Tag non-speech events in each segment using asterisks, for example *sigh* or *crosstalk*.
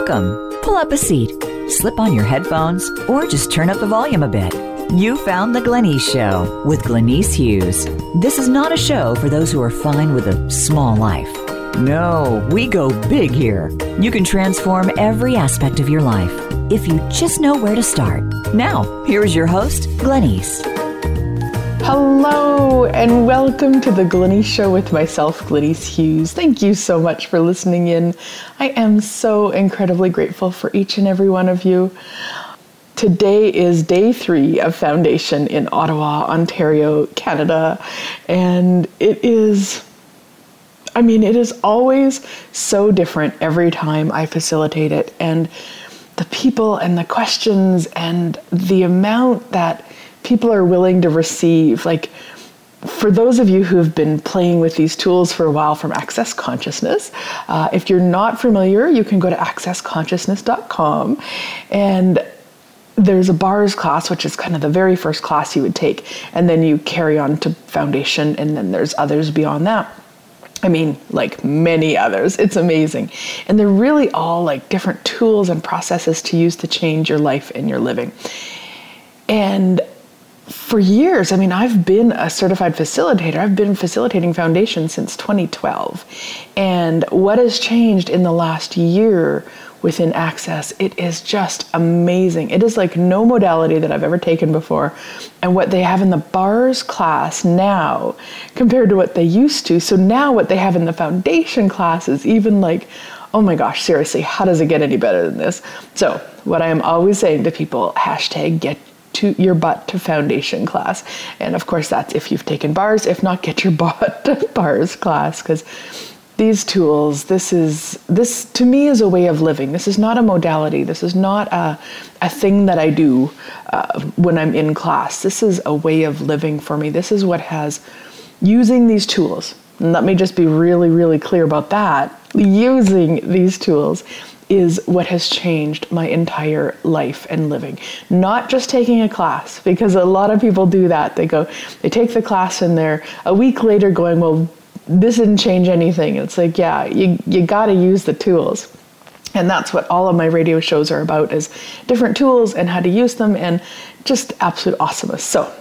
Welcome. Pull up a seat, slip on your headphones, or just turn up the volume a bit. You found The Glenyce Show with Glenyce Hughes. This is not a show for those who are fine with a small life. No, we go big here. You can transform every aspect of your life if you just know where to start. Now, here's your host, Glenyce. Hello, and welcome to the Glenyce Show with myself, Glenyce Hughes. Thank you so much for listening in. I am so incredibly grateful for each and every one of you. Today is day three of Foundation in Ottawa, Ontario, Canada, and it is. I mean, it is always so different every time I facilitate it, and the people and the questions and the amount that people are willing to receive. Like, for those of you who have been playing with these tools for a while from Access Consciousness, uh, if you're not familiar, you can go to accessconsciousness.com and there's a bars class, which is kind of the very first class you would take, and then you carry on to foundation, and then there's others beyond that. I mean, like many others. It's amazing. And they're really all like different tools and processes to use to change your life and your living. And for years, I mean, I've been a certified facilitator. I've been facilitating foundation since 2012. And what has changed in the last year within Access, it is just amazing. It is like no modality that I've ever taken before. And what they have in the bars class now compared to what they used to. So now what they have in the foundation class is even like, oh my gosh, seriously, how does it get any better than this? So, what I am always saying to people, hashtag get to your butt to foundation class. And of course, that's if you've taken bars. If not, get your *laughs* butt to bars class because these tools, this is this to me is a way of living. This is not a modality. This is not a, a thing that I do uh, when I'm in class. This is a way of living for me. This is what has using these tools. And let me just be really, really clear about that. Using these tools is what has changed my entire life and living. Not just taking a class, because a lot of people do that. They go, they take the class and they're a week later going, well, this didn't change anything. It's like, yeah, you, you got to use the tools. And that's what all of my radio shows are about is different tools and how to use them and just absolute awesomeness. So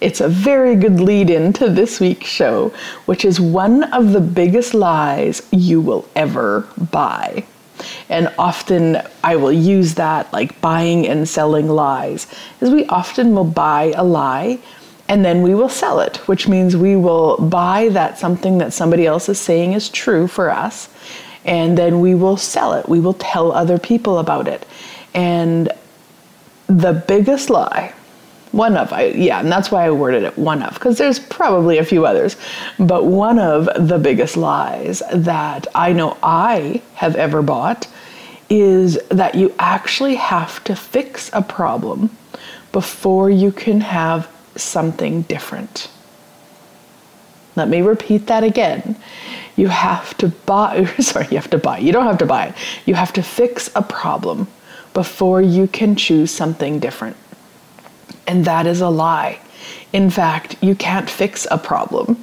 it's a very good lead in to this week's show, which is one of the biggest lies you will ever buy. And often I will use that like buying and selling lies, is we often will buy a lie and then we will sell it, which means we will buy that something that somebody else is saying is true for us, and then we will sell it. We will tell other people about it. And the biggest lie one of, I, yeah, and that's why I worded it one of, because there's probably a few others. But one of the biggest lies that I know I have ever bought is that you actually have to fix a problem before you can have something different. Let me repeat that again. You have to buy, *laughs* sorry, you have to buy. You don't have to buy it. You have to fix a problem before you can choose something different. And that is a lie. In fact, you can't fix a problem.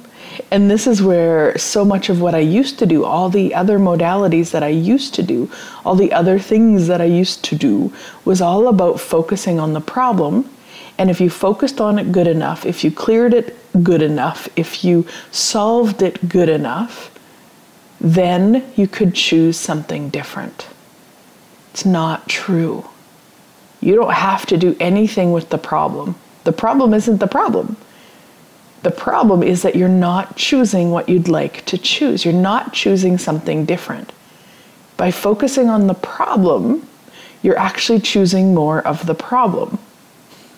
And this is where so much of what I used to do, all the other modalities that I used to do, all the other things that I used to do, was all about focusing on the problem. And if you focused on it good enough, if you cleared it good enough, if you solved it good enough, then you could choose something different. It's not true. You don't have to do anything with the problem. The problem isn't the problem. The problem is that you're not choosing what you'd like to choose. You're not choosing something different. By focusing on the problem, you're actually choosing more of the problem.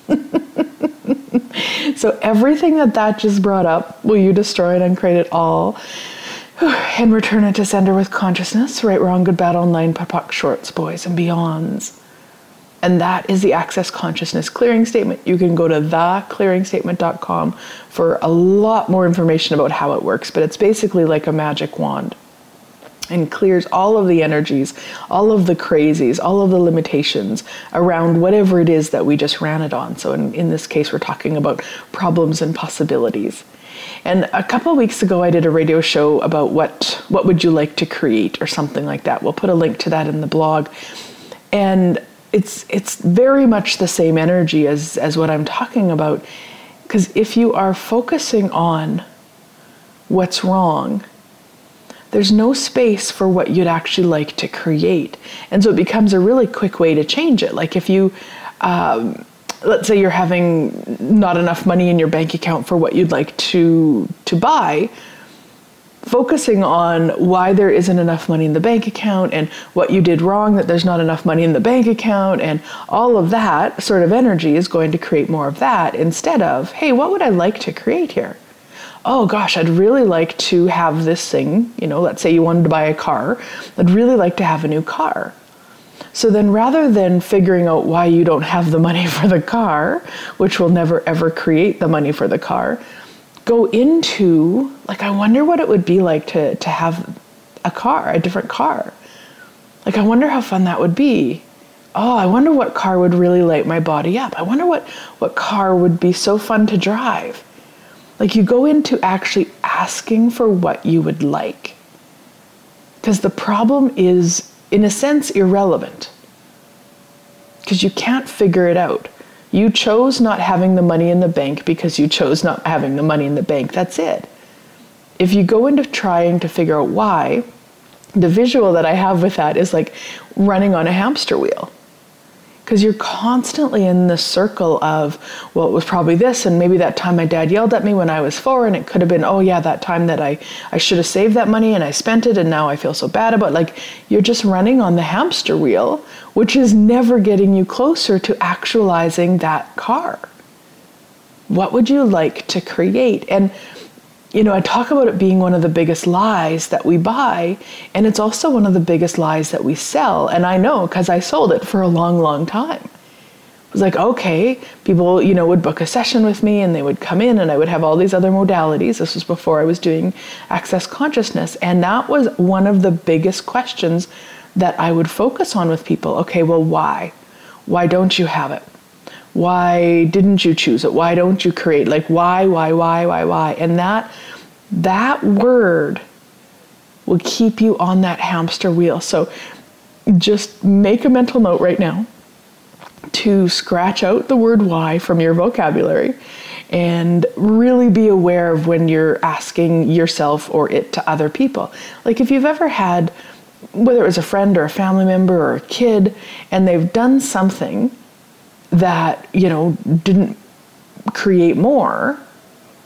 *laughs* so, everything that that just brought up, will you destroy it and create it all? *sighs* and return it to sender with consciousness, right, wrong, good, bad, online, POC, shorts, boys, and beyonds. And that is the Access Consciousness Clearing Statement. You can go to theclearingstatement.com for a lot more information about how it works, but it's basically like a magic wand and clears all of the energies, all of the crazies, all of the limitations around whatever it is that we just ran it on. So, in, in this case, we're talking about problems and possibilities. And a couple weeks ago, I did a radio show about what what would you like to create or something like that. We'll put a link to that in the blog. And it's it's very much the same energy as as what I'm talking about. Because if you are focusing on what's wrong, there's no space for what you'd actually like to create. And so it becomes a really quick way to change it. Like if you um, let's say you're having not enough money in your bank account for what you'd like to to buy focusing on why there isn't enough money in the bank account and what you did wrong that there's not enough money in the bank account and all of that sort of energy is going to create more of that instead of hey what would i like to create here? Oh gosh i'd really like to have this thing you know let's say you wanted to buy a car i'd really like to have a new car. So then, rather than figuring out why you don't have the money *laughs* for the car, which will never ever create the money for the car, go into like, I wonder what it would be like to, to have a car, a different car. Like, I wonder how fun that would be. Oh, I wonder what car would really light my body up. I wonder what, what car would be so fun to drive. Like, you go into actually asking for what you would like. Because the problem is in a sense, irrelevant because you can't figure it out. You chose not having the money in the bank because you chose not having the money in the bank. That's it. If you go into trying to figure out why, the visual that I have with that is like running on a hamster wheel because you're constantly in the circle of well it was probably this and maybe that time my dad yelled at me when i was four and it could have been oh yeah that time that i i should have saved that money and i spent it and now i feel so bad about it. like you're just running on the hamster wheel which is never getting you closer to actualizing that car what would you like to create and you know, I talk about it being one of the biggest lies that we buy, and it's also one of the biggest lies that we sell. And I know because I sold it for a long, long time. It was like, okay, people, you know, would book a session with me and they would come in and I would have all these other modalities. This was before I was doing access consciousness. And that was one of the biggest questions that I would focus on with people. Okay, well, why? Why don't you have it? Why didn't you choose it? Why don't you create? Like why why why why why? And that that word will keep you on that hamster wheel. So just make a mental note right now to scratch out the word why from your vocabulary and really be aware of when you're asking yourself or it to other people. Like if you've ever had, whether it was a friend or a family member or a kid, and they've done something that, you know, didn't create more,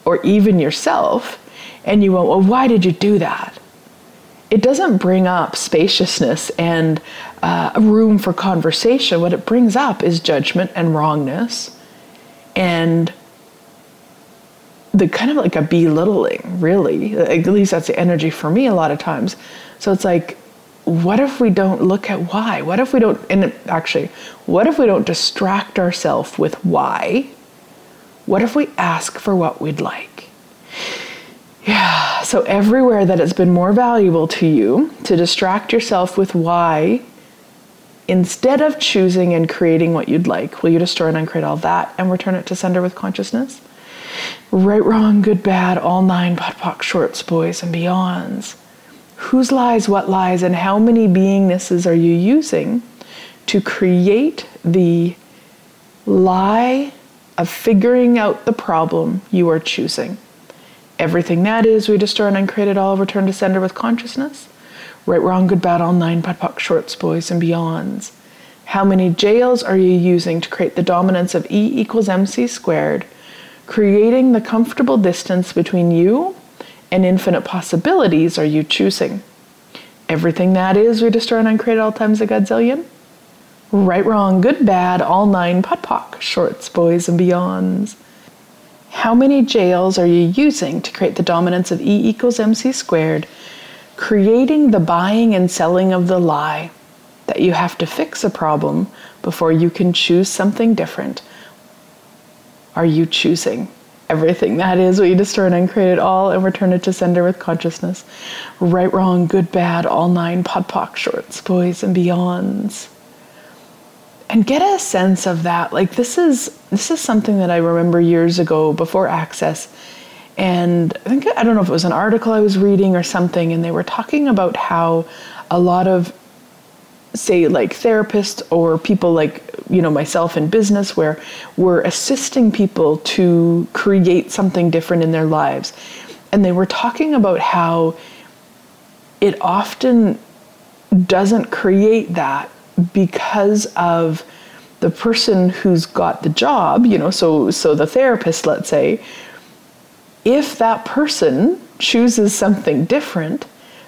or even yourself, and you went, well, why did you do that? It doesn't bring up spaciousness and uh, room for conversation. What it brings up is judgment and wrongness and the kind of like a belittling, really. At least that's the energy for me a lot of times. So it's like, what if we don't look at why? What if we don't, and actually, what if we don't distract ourselves with why? What if we ask for what we'd like? Yeah, so everywhere that it's been more valuable to you to distract yourself with why, instead of choosing and creating what you'd like, will you destroy and uncreate all that and return it to sender with consciousness? Right, wrong, good, bad, all nine POD POC shorts, boys, and beyonds whose lies, what lies, and how many beingnesses are you using to create the lie of figuring out the problem you are choosing? Everything that is, we destroy and uncreate it all, return to sender with consciousness. Right, wrong, good, bad, all nine POD POC shorts, boys, and beyonds. How many jails are you using to create the dominance of E equals mc squared, creating the comfortable distance between you and infinite possibilities are you choosing? Everything that is, we destroy and uncreate all times a godzillion? Right, wrong, good, bad, all nine POD POC, shorts, boys, and beyonds. How many jails are you using to create the dominance of E equals mc squared, creating the buying and selling of the lie that you have to fix a problem before you can choose something different? Are you choosing? Everything that is. We destroy and uncreate it all and return it to sender with consciousness. Right, wrong, good, bad, all nine POD POC shorts, boys and beyonds. And get a sense of that. Like this is this is something that I remember years ago before access. and I think I don't know if it was an article I was reading or something, and they were talking about how a lot of say like therapists or people like you know myself in business where we're assisting people to create something different in their lives. And they were talking about how it often doesn't create that because of the person who's got the job you know so so the therapist let's say if that person chooses something different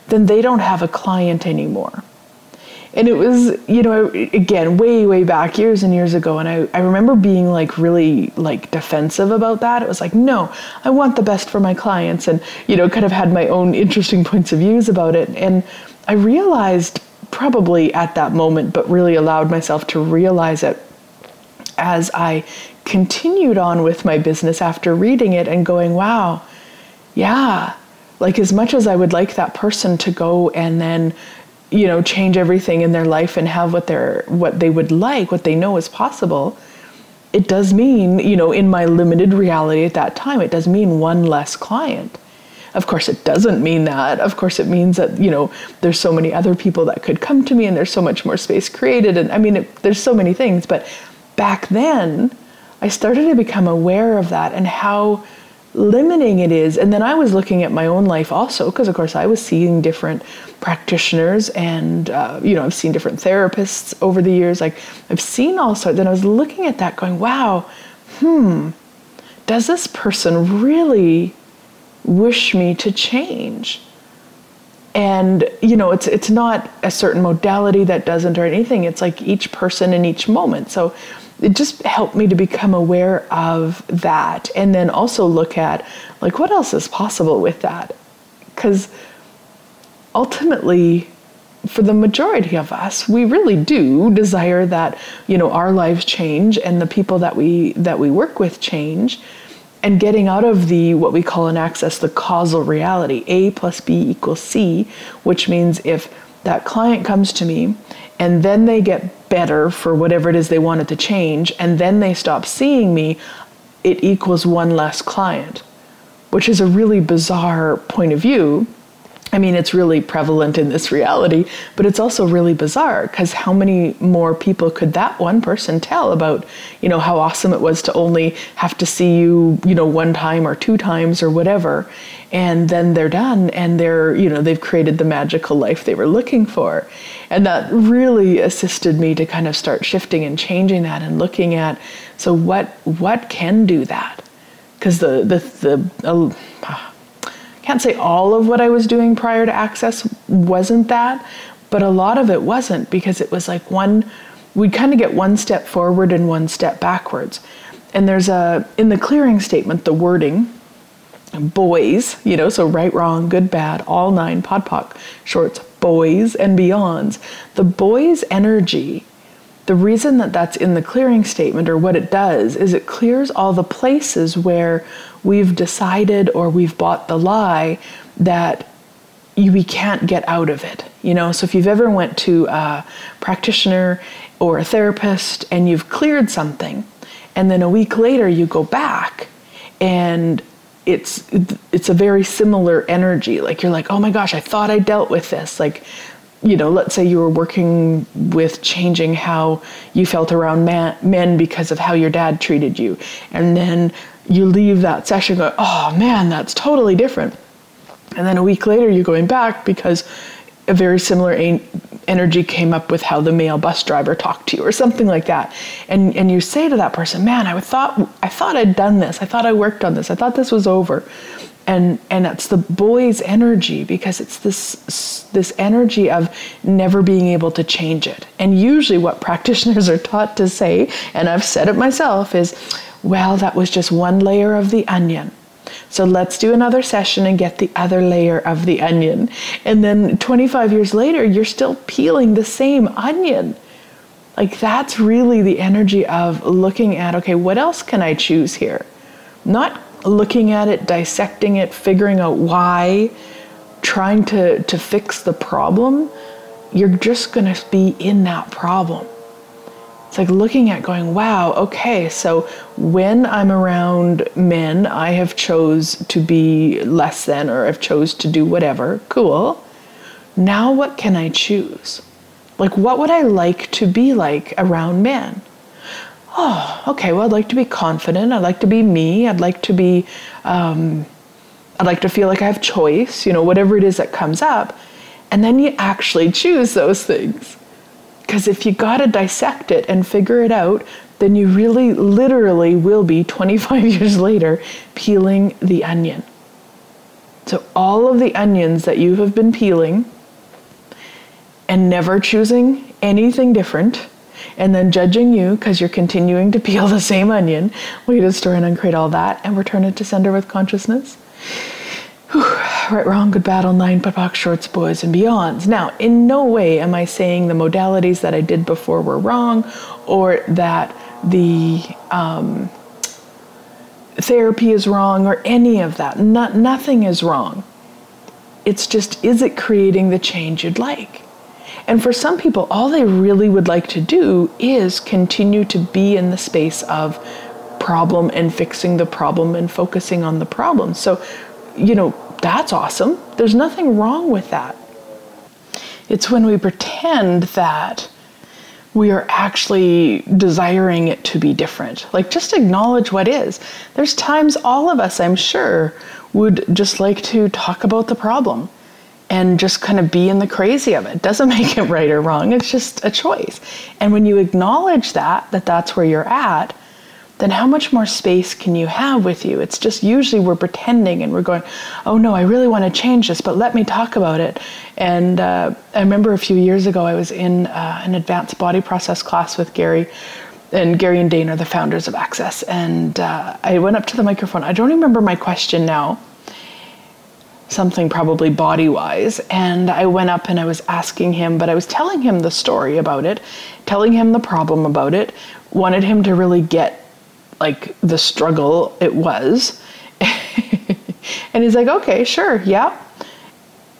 then they don't have a client anymore and it was you know again way way back years and years ago. And I, I remember being like really like defensive about that. It was like no i want the best for my clients and you know kind of had my own interesting *laughs* points of views about it. And i realized probably at that moment but really allowed myself to realize it as i continued on with my business after reading it and going wow yeah like as much as i would like that person to go and then you know change everything in their life and have what they're what they would like what they know is possible it does mean you know in my limited reality at that time it does mean one less client. Of course it doesn't mean that. Of course it means that you know there's so many other people that could come to me and there's so much more space created. And i mean it, there's so many things but back then i started to become aware of that and how limiting it is. And then I was looking at my own life also, because of course I was seeing different practitioners and, uh, you know, I've seen different therapists over the years. Like I've seen all sorts. Then I was looking at that going, wow, hmm, does this person really wish me to change? And you know, it's it's not a certain modality that doesn't or anything. It's like each person in each moment. So it just helped me to become aware of that and then also look at like what else is possible with that? Because ultimately for the majority of us we really do desire that you know our lives change and the people that we that we work with change and getting out of the what we call in access the causal reality a plus b equals c which means if that client comes to me and then they get better for whatever it is they wanted to change, and then they stop seeing me, it equals one less client, which is a really bizarre point of view I mean, it's really prevalent in this reality, but it's also really bizarre because how many more people could that one person tell about, you know, how awesome it was to only have to see you, you know, one time or two times or whatever. And then they're done and they're, you know, they've created the magical life they were looking for. And that really assisted me to kind of start shifting and changing that and looking at so what what can do that? Because the the the uh, can't say all of what I was doing prior to Access wasn't that, but a lot of it wasn't because it was like one, we'd kind of get one step forward and one step backwards. And there's a, in the clearing statement, the wording, boys, you know, so right, wrong, good, bad, all nine, POD POC, shorts, boys and beyonds. The boys' energy the reason that that's in the clearing statement or what it does is it clears all the places where we've decided or we've bought the lie that we can't get out of it you know? So if you've ever went to a practitioner or a therapist and you've cleared something and then a week later you go back and it's it's a very similar energy. Like you're like oh my gosh i thought i dealt with this. Like you know, let's say you were working with changing how you felt around man, men because of how your dad treated you, and then you leave that session going, oh man, that's totally different. And then a week later, you're going back because a very similar energy came up with how the male bus driver talked to you, or something like that. And and you say to that person, man, I thought I thought I'd done this. I thought I worked on this. I thought this was over and and it's the boy's energy because it's this this energy of never being able to change it and usually what practitioners *laughs* are taught to say and I've said it myself is well that was just one layer of the onion. So let's do another session and get the other layer of the onion. And then 25 years later you're still peeling the same onion. Like that's really the energy of looking at okay what else can I choose here? Not looking at it, dissecting it, figuring out why, trying to, to fix the problem, you're just going to be in that problem. It's like looking at going, wow, okay, so when I'm around men, I have chose to be less than or I've chose to do whatever. Cool. Now what can I choose? Like what would I like to be like around men? Oh, okay, well I'd like to be confident. I'd like to be me. I'd like to be um, I'd like to feel like I have choice, you know, whatever it is that comes up. And then you actually choose those things. Because if you got to dissect it and figure it out, then you really literally will be 25 *laughs* years later peeling the onion. So, all of the onions that you have been peeling and never choosing anything different, and then judging you because you're continuing to *laughs* peel the same onion, we just store and uncreate all that and return it to sender with consciousness. Whew, right, wrong, good, bad, all nine, POD, shorts, boys, and beyonds. Now, in no way am I saying the modalities that I did before were wrong or that the um, therapy is wrong or any of that. No, nothing is wrong. It's just, is it creating the change you'd like? And for some people, all they really would like to do is continue to be in the space of problem and fixing the problem and focusing on the problem. So, you know, that's awesome. There's nothing wrong with that. It's when we pretend that we are actually desiring it to be different. Like, just acknowledge what is. There's times all of us, I'm sure, would just like to talk about the problem and just kind of be in the crazy of it. Doesn't *laughs* make it right or wrong. It's just a choice. And when you acknowledge that, that that's where you're at, then how much more space can you have with you? It's just usually we're pretending and we're going, oh no, I really want to change this, but let me talk about it. And uh, I remember a few years ago, I was in uh, an advanced body process class with Gary. And Gary and Dane are the founders of Access. And uh, I went up to the microphone. I don't remember my question now, something probably body wise. And I went up and I was asking him, but I was telling him the story about it, telling him the problem about it, wanted him to really get like the struggle it was. *laughs* and he's like, okay, sure, yeah.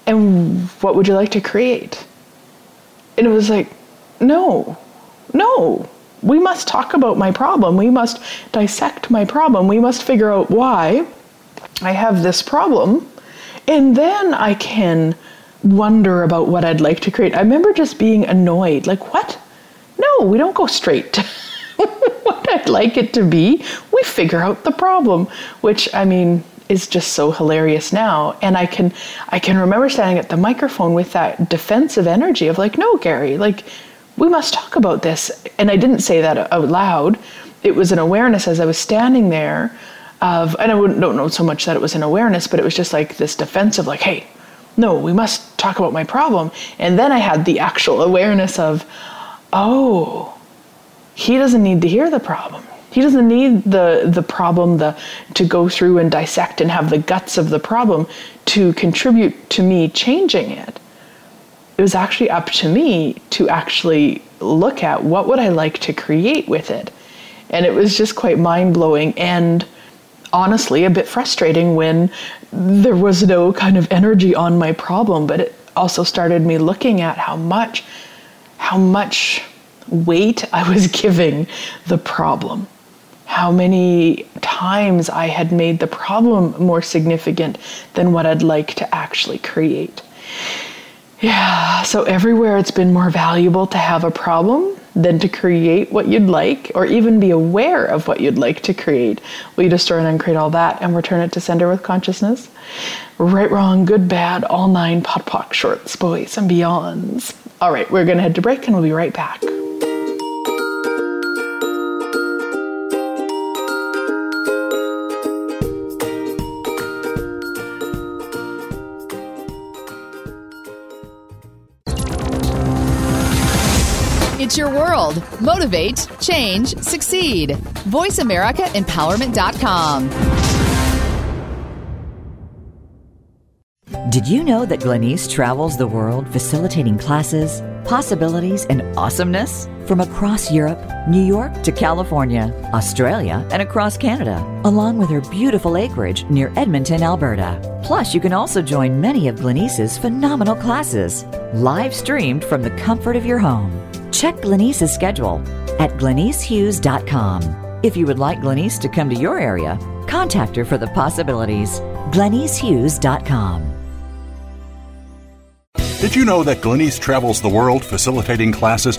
And what would you like to create? And it was like, no, no. We must talk about my problem. We must dissect my problem. We must figure out why I have this problem. And then I can wonder about what I'd like to create. I remember just being annoyed like, what? No, we don't go straight *laughs* I'd like it to be, we figure out the problem, which I mean is just so hilarious now. And I can I can remember standing at the microphone with that defensive energy of like, no, Gary, like we must talk about this. And I didn't say that out loud. It was an awareness as I was standing there of, and I don't know so much that it was an awareness, but it was just like this defensive, like, hey, no, we must talk about my problem. And then I had the actual awareness of, oh, he doesn't need to hear the problem. He doesn't need the the problem the to go through and dissect and have the guts of the problem to contribute to me changing it. It was actually up to me to actually look at what would I like to create with it. And it was just quite mind-blowing and honestly a bit frustrating when there was no kind of energy on my problem, but it also started me looking at how much how much weight I was *laughs* giving the problem. How many times I had made the problem more significant than what I'd like to actually create. Yeah, so everywhere it's been more valuable to have a problem than to create what you'd like or even be aware of what you'd like to create. Will you destroy and uncreate all that and return it to sender with consciousness? Right, wrong, good, bad, all nine POD POC shorts, boys, and beyonds. All right, we're going to head to break and we'll be right back. It's your world. Motivate, change, succeed. VoiceAmericaEmpowerment.com. Did you know that Glenyce travels the world facilitating classes, possibilities, and awesomeness? From across Europe, New York to California, Australia, and across Canada, along with her beautiful acreage near Edmonton, Alberta. Plus, you can also join many of Glenyce's phenomenal classes. Live streamed from the comfort of your home. Check Glenyce's schedule at glenycehughes.com. If you would like Glenyce to come to your area, contact her for the possibilities. glenycehughes.com. Did you know that Glenyce travels the world facilitating classes,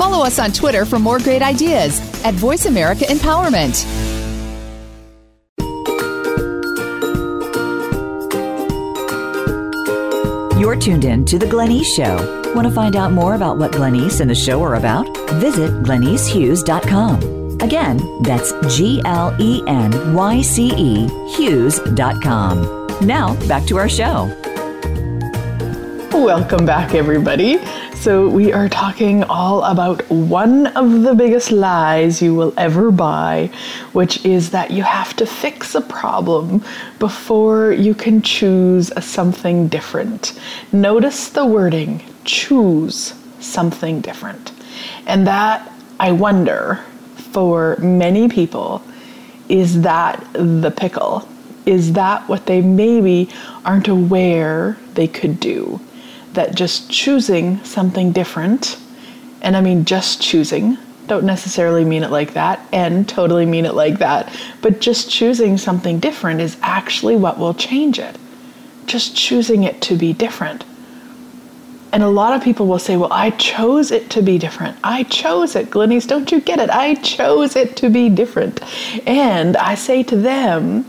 Follow us on Twitter for more great ideas at Voice America Empowerment. You're tuned in to The Glenyce Show. Want to find out more about what Glenyce and the show are about? Visit glenycehughes.com. Again, that's G L E N Y C E Hughes.com. Now, back to our show. Welcome back, everybody. So, we are talking all about one of the biggest lies you will ever buy, which is that you have to fix a problem before you can choose something different. Notice the wording choose something different. And that, I wonder, for many people, is that the pickle? Is that what they maybe aren't aware they could do? That just choosing something different, and I mean just choosing, don't necessarily mean it like that, and totally mean it like that, but just choosing something different is actually what will change it. Just choosing it to be different. And a lot of people will say, Well, I chose it to be different. I chose it, Glenyce. Don't you get it? I chose it to be different. And I say to them,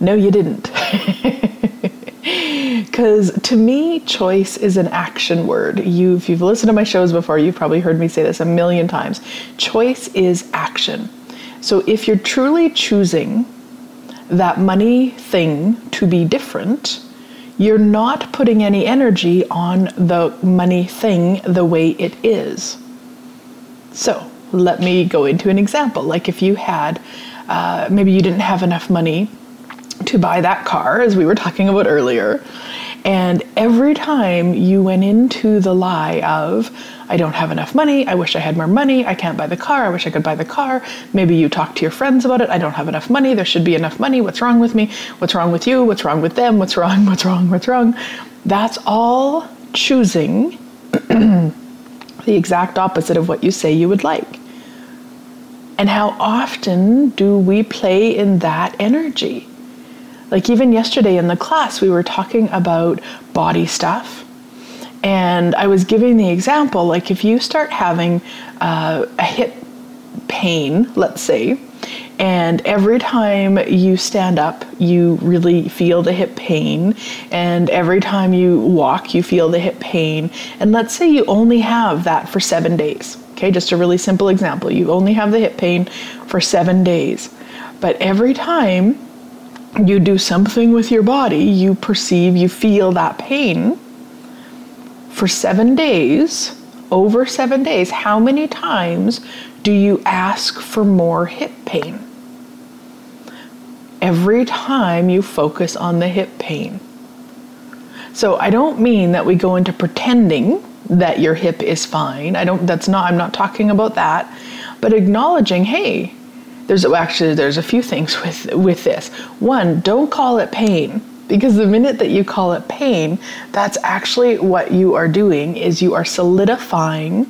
No, you didn't. *laughs* Because to me, choice is an action word. You, if you've listened to my shows before, you've probably heard me say this a million times. Choice is action. So if you're truly choosing that money thing to be different, you're not putting any energy on the money thing the way it is. So let me go into an example. Like if you had, uh, maybe you didn't have enough money to buy that car, as we were talking about earlier. And every time you went into the lie of, I don't have enough money, I wish I had more money, I can't buy the car, I wish I could buy the car. Maybe you talk to your friends about it, I don't have enough money, there should be enough money, what's wrong with me? What's wrong with you? What's wrong with them? What's wrong? *laughs* What's wrong? What's wrong? That's all choosing *clears throat* the exact opposite of what you say you would like. And how often do we play in that energy? Like even yesterday in the class, we were talking about body stuff. And I was giving the example like if you start having uh, a hip pain, let's say, and every time you stand up, you really feel the hip pain, and every time you walk, you feel the hip pain. And let's say you only have that for seven days. Okay, just a really simple example. You only have the hip pain for seven days. But every time you do something with your body, you perceive, you feel that pain for seven days, over seven days, how many times do you ask for more hip pain? Every time you focus on the hip pain. So I don't mean that we go into pretending that your hip is fine. I don't that's not I'm not talking about that, but acknowledging, hey, there's actually there's a few things with with this. One, don't call it pain because the minute that you call it pain, that's actually what you are doing is you are solidifying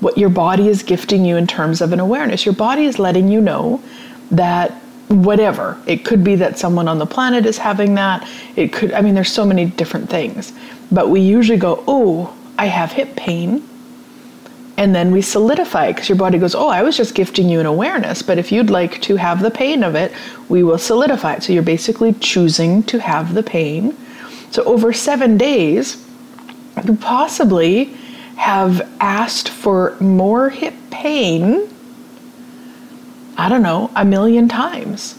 what your body is gifting you in terms of an awareness. Your body is letting you know that whatever. It could be that someone on the planet is having that. It could I mean there's so many different things. But we usually go, "Oh, I have hip pain." And then we solidify because your body goes, Oh, I was just gifting you an awareness, but if you'd like to have the pain of it, we will solidify it. So you're basically choosing to have the pain. So over seven days, you possibly have asked for more hip pain, I don't know, a million times.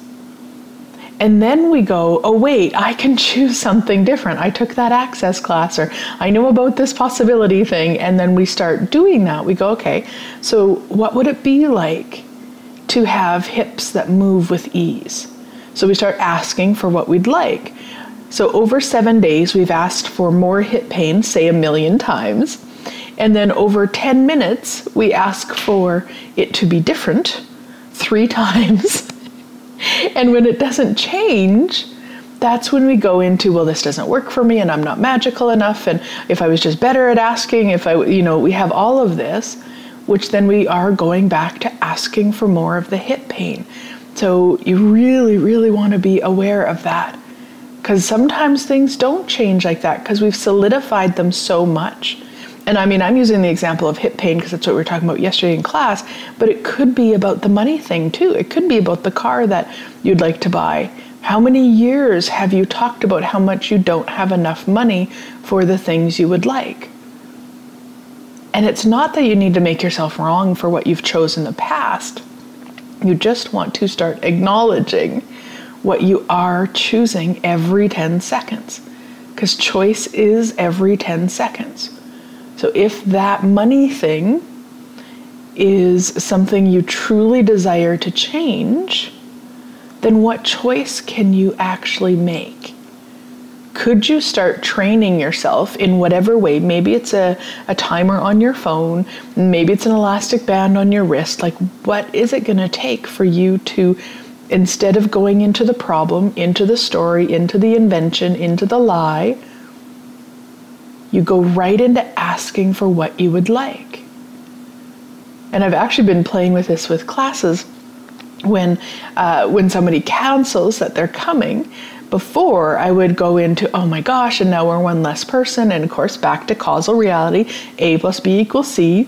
And then we go, oh, wait, I can choose something different. I took that access class, or I know about this possibility thing. And then we start doing that. We go, okay, so what would it be like to have hips that move with ease? So we start asking for what we'd like. So over seven days, we've asked for more hip pain, say a million times. And then over 10 minutes, we ask for it to be different three *laughs* times. *laughs* and when it doesn't change, that's when we go into well this doesn't work for me and i'm not magical enough. And if i was just better at asking if i you know we have all of this which then we are going back to asking for more of the hip pain. So you really really want to be aware of that. Because sometimes things don't change like that because we've solidified them so much and I mean, I'm using the example of hip pain because that's what we were talking about yesterday in class, but it could be about the money thing too. It could be about the car that you'd like to buy. How many years have you talked about how much you don't have enough money for the things you would like? And it's not that you need to make yourself wrong for what you've chosen in the past. You just want to start acknowledging what you are choosing every 10 seconds. Because choice is every 10 seconds. So if that money thing is something you truly desire to change, then what choice can you actually make? Could you start training yourself in whatever way? Maybe it's a, a timer on your phone, maybe it's an elastic band on your wrist. Like, what is it going to take for you to, instead of going into the problem, into the story, into the invention, into the lie, you go right into asking for what you would like. And I've actually been playing with this with classes when uh, when somebody cancels that they're coming. Before I would go into oh my gosh, and now we're one less person, and of course back to causal reality, A plus B equals C.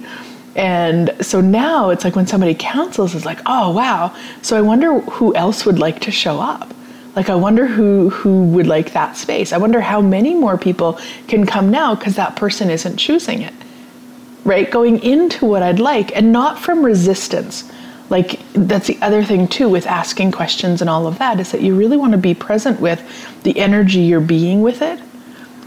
And so now it's like when somebody cancels, it's like, oh wow. So I wonder who else would like to show up. Like I wonder who who would like that space. I wonder how many more people can come now because that person isn't choosing it. Right? Going into what I'd like and not from resistance. Like that's the other thing too with asking questions and all of that is that you really want to be present with the energy you're being with it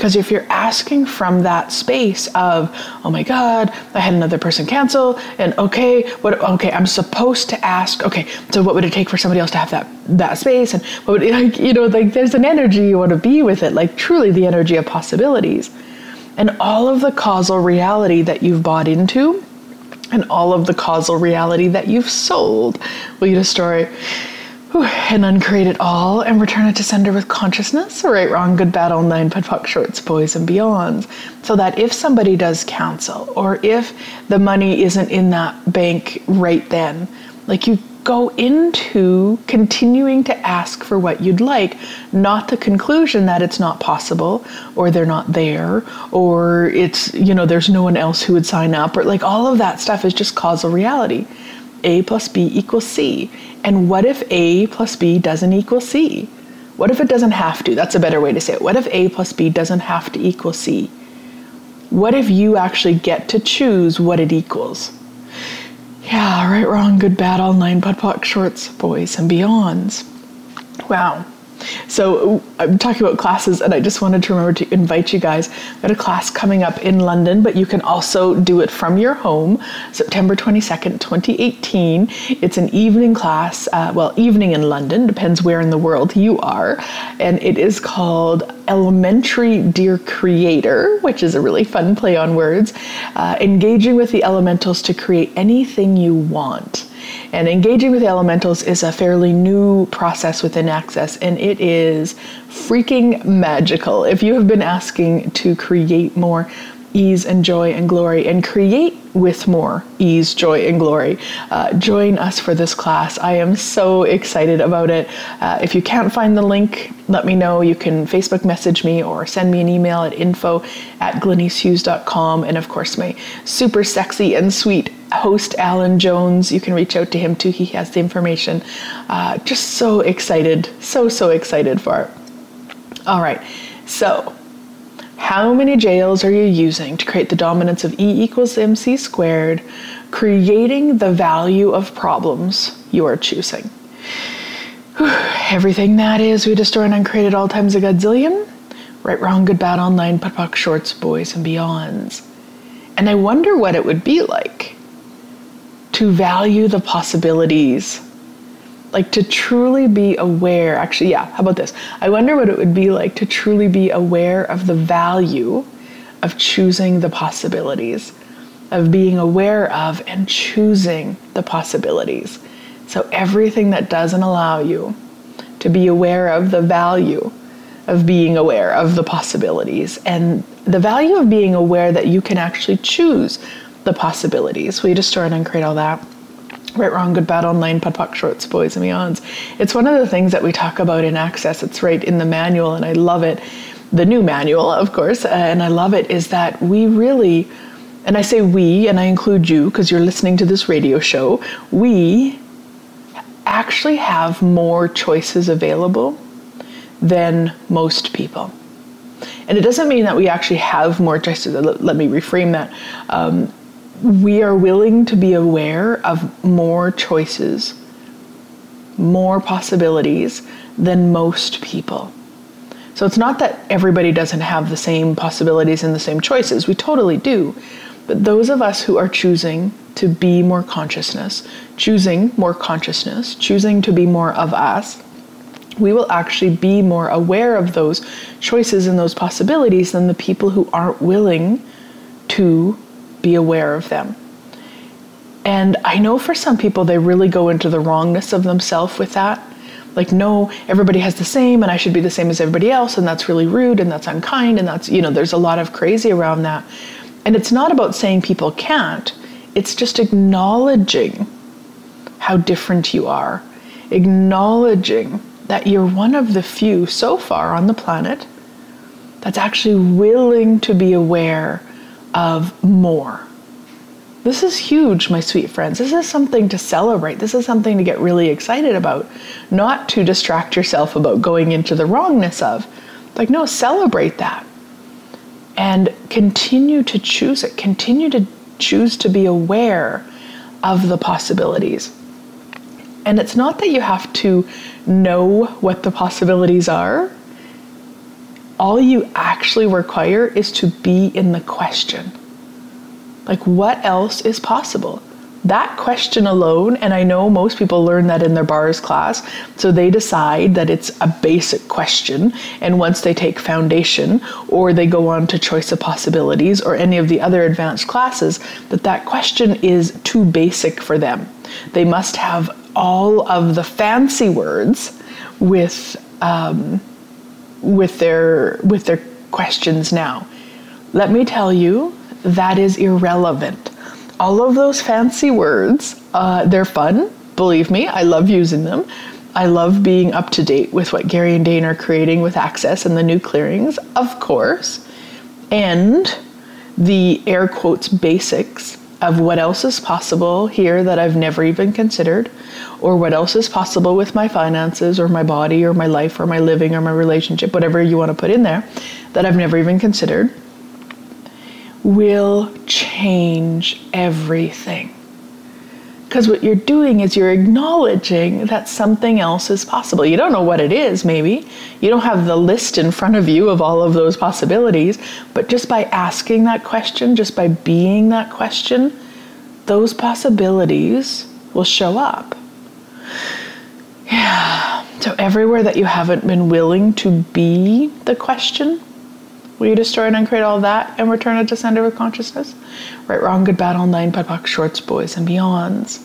because if you're asking from that space of, oh my God, I had another person cancel, and okay, what? Okay, I'm supposed to ask. Okay, so what would it take for somebody else to have that that space? And what would *laughs* like you know like there's an energy you want to be with it, like truly the energy of possibilities, and all of the causal reality that you've bought into, and all of the causal reality that you've sold. Will you story? And uncreate it all and return it to sender with consciousness, right, wrong, good, bad, all nine, POC, shorts, boys, and beyonds. So that if somebody does cancel or if the money isn't in that bank right then, like you go into continuing to ask for what you'd like, not the conclusion that it's not possible or they're not there or it's, you know, there's no one else who would sign up or like all of that stuff is just causal reality. A plus B equals C. And what if A plus B doesn't equal C? What if it doesn't have to? That's a better way to say it. What if A plus B doesn't have to equal C? What if you actually get to choose what it equals? Yeah, right, wrong, good, bad, all nine, POD POC, shorts, boys, and beyonds. Wow. So I'm talking about classes, and I just wanted to remember to invite you guys. I've got a class coming up in London, but you can also do it from your home, September 22nd, 2018. It's an evening class, uh, well, evening in London, depends where in the world you are, and it is called Elementary Dear Creator, which is a really fun play on words, uh, engaging with the elementals to create anything you want. And engaging with elementals is a fairly new process within Access, and it is freaking magical. If you have been asking to create more ease and joy and glory and create with more ease, joy, and glory. Uh, join us for this class. I am so excited about it. Uh, if you can't find the link, let me know. You can Facebook message me or send me an email at info at glenycehughes.com. And of course, my super sexy and sweet host, Alan Jones, you can reach out to him too. He has the information. Uh, just so excited, so, so excited for it. All right, so how many jails are you using to create the dominance of E equals mc squared, creating the value of problems you are choosing? Everything that is, we destroy and uncreate at all times a godzillion. Right, wrong, good, bad, all nine, POD shorts, boys, and beyonds. And I wonder what it would be like to value the possibilities. Like to truly be aware. Actually, yeah, how about this? I wonder what it would be like to truly be aware of the value of choosing the possibilities, of being aware of and choosing the possibilities. So, everything that doesn't allow you to be aware of the value of being aware of the possibilities and the value of being aware that you can actually choose the possibilities. We just start and create all that. Right, wrong, good, bad, all nine, POD shorts, boys, and beyonds. It's one of the things that we talk about in Access. It's right in the manual, and I love it. The new manual, of course, and I love it, is that we really, and I say we, and I include you because you're listening to this radio show, we actually have more choices available than most people. And it doesn't mean that we actually have more choices. Let, me reframe that. Um, we are willing to be aware of more choices, more possibilities than most people. So it's not that everybody doesn't have the same possibilities and the same choices. We totally do. But those of us who are choosing to be more consciousness, choosing more consciousness, choosing to be more of us, we will actually be more aware of those choices and those possibilities than the people who aren't willing to be aware of them. And I know for some people, they really go into the wrongness of themselves with that. Like, no, everybody has the same, and I should be the same as everybody else, and that's really rude, and that's unkind, and that's, you know, there's a lot of crazy around that. And it's not about saying people can't, it's just acknowledging how different you are, acknowledging that you're one of the few so far on the planet that's actually willing to be aware of more. This is huge, my sweet friends. This is something to celebrate. This is something to get really excited about, not to distract yourself about going into the wrongness of. Like, no, celebrate that and continue to choose it. Continue to choose to be aware of the possibilities. And it's not that you have to know what the possibilities are. All you actually require is to be in the question. Like, what else is possible? That question alone, and I know most people learn that in their bars class, so they decide that it's a basic question, and once they take foundation or they go on to choice of possibilities or any of the other advanced classes, that that question is too basic for them. They must have all of the fancy words with um, with their with their questions now. Let me tell you, that is irrelevant. All of those fancy words, uh, they're fun. Believe me, I love using them. I love being up to date with what Gary and Dane are creating with Access and the new clearings, of course, and the air quotes basics of what else is possible here that I've never even considered, or what else is possible with my finances, or my body, or my life, or my living, or my relationship, whatever you want to put in there, that I've never even considered, will change everything. Because what you're doing is you're acknowledging that something else is possible. You don't know what it is, maybe. You don't have the list in front of you of all of those possibilities. But just by asking that question, just by being that question, those possibilities will show up. Yeah. So, everywhere that you haven't been willing to be the question, will you destroy and uncreate all that and return it to sender with consciousness? Right, wrong, good, bad, online, nine, POC, shorts, boys, and beyonds.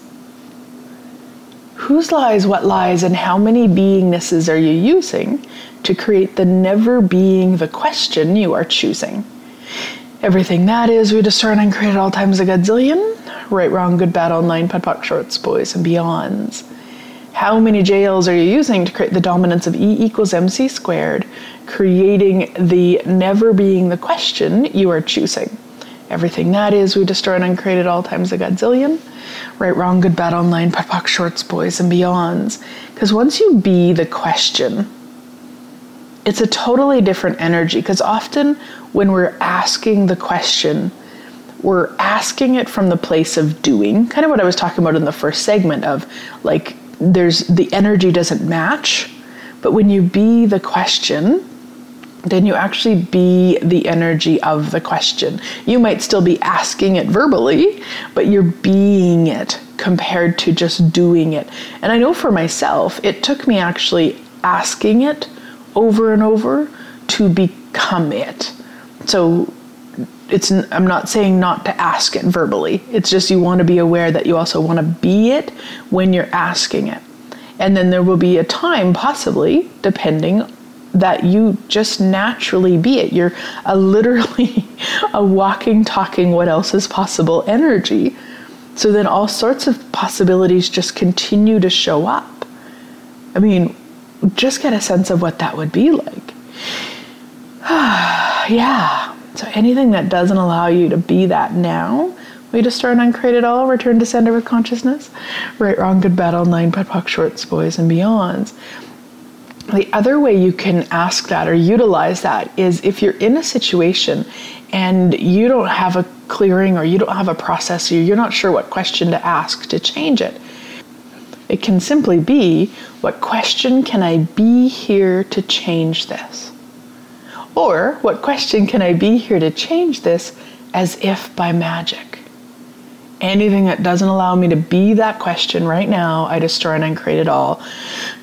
Whose lies, what lies, and how many beingnesses are you using to create the never being the question you are choosing? Everything that is, we discern and create at all times a godzillion. Right, wrong, good, bad, online, nine, POC, shorts, boys, and beyonds. How many JLs are you using to create the dominance of E equals mc squared, creating the never being the question you are choosing? Everything that is, we destroy and uncreate at all times a godzillion. Right, wrong, good, bad, all nine, POD shorts, boys, and beyonds. Because once you be the question, it's a totally different energy. Because often when we're asking the question, we're asking it from the place of doing, kind of what I was talking about in the first segment of like, there's the energy doesn't match But when you be the question, then you actually be the energy of the question. You might still be asking it verbally, but you're being it compared to just doing it. And I know for myself, it took me actually asking it over and over to become it. So it's I'm not saying not to ask it verbally. It's just you want to be aware that you also want to be it when you're asking it. And then there will be a time possibly depending that you just naturally be it. You're a literally *laughs* a walking, talking, what else is possible energy. So then all sorts of possibilities just continue to show up. I mean, just get a sense of what that would be like. *sighs* yeah. So anything that doesn't allow you to be that now, we destroy and uncreate it all, return to center with consciousness. Right, wrong, good, bad, all nine, POD POC, shorts, boys, and beyonds. The other way you can ask that or utilize that is if you're in a situation and you don't have a clearing or you don't have a process or you're not sure what question to ask to change it. It can simply be what question can I be here to change this? Or what question can I be here to change this as if by magic? anything that doesn't allow me to be that question right now, I destroy and uncreate it all.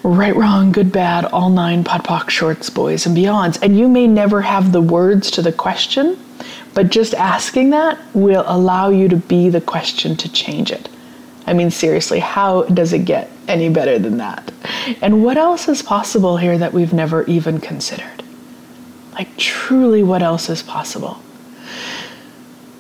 Right, wrong, good, bad, all nine POD POC, shorts, boys, and beyonds. And you may never have the words to the question, but just asking that will allow you to be the question to change it. I mean, seriously, how does it get any better than that? And what else is possible here that we've never even considered? Like, truly, what else is possible?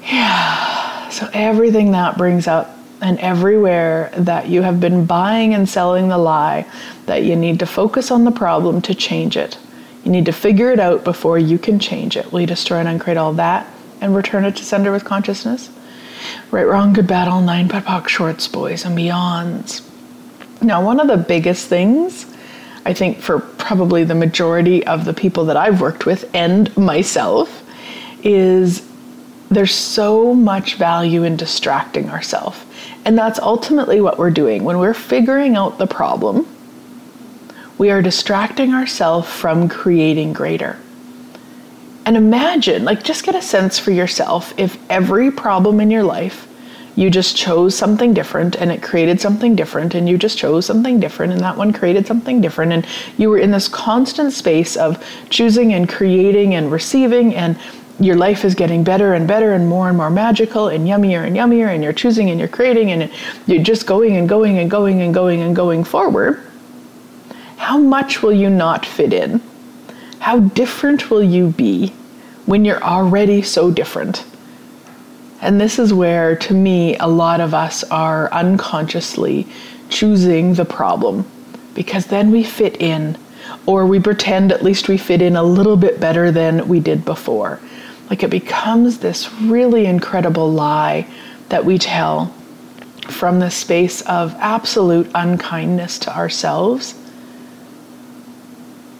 Yeah. So, everything that brings up and everywhere that you have been buying and selling the lie that you need to focus on the problem to change it. You need to figure it out before you can change it. Will you destroy and uncreate all that and return it to sender with consciousness? Right, wrong, good, bad, all nine, POC, shorts, boys, and beyonds. Now, one of the biggest things I think for probably the majority of the people that I've worked with and myself is there's so much value in distracting ourselves. And that's ultimately what we're doing. When we're figuring out the problem, we are distracting ourselves from creating greater. And imagine, like, just get a sense for yourself if every problem in your life you just chose something different and it created something different and you just chose something different and that one created something different and you were in this constant space of choosing and creating and receiving and your life is getting better and better and more and more magical and yummier and yummier and you're choosing and you're creating and you're just going and going and going and going and going forward, how much will you not fit in? How different will you be when you're already so different? And this is where, to me, a lot of us are unconsciously choosing the problem because then we fit in or we pretend at least we fit in a little bit better than we did before. Like it becomes this really incredible lie that we tell from the space of absolute unkindness to ourselves.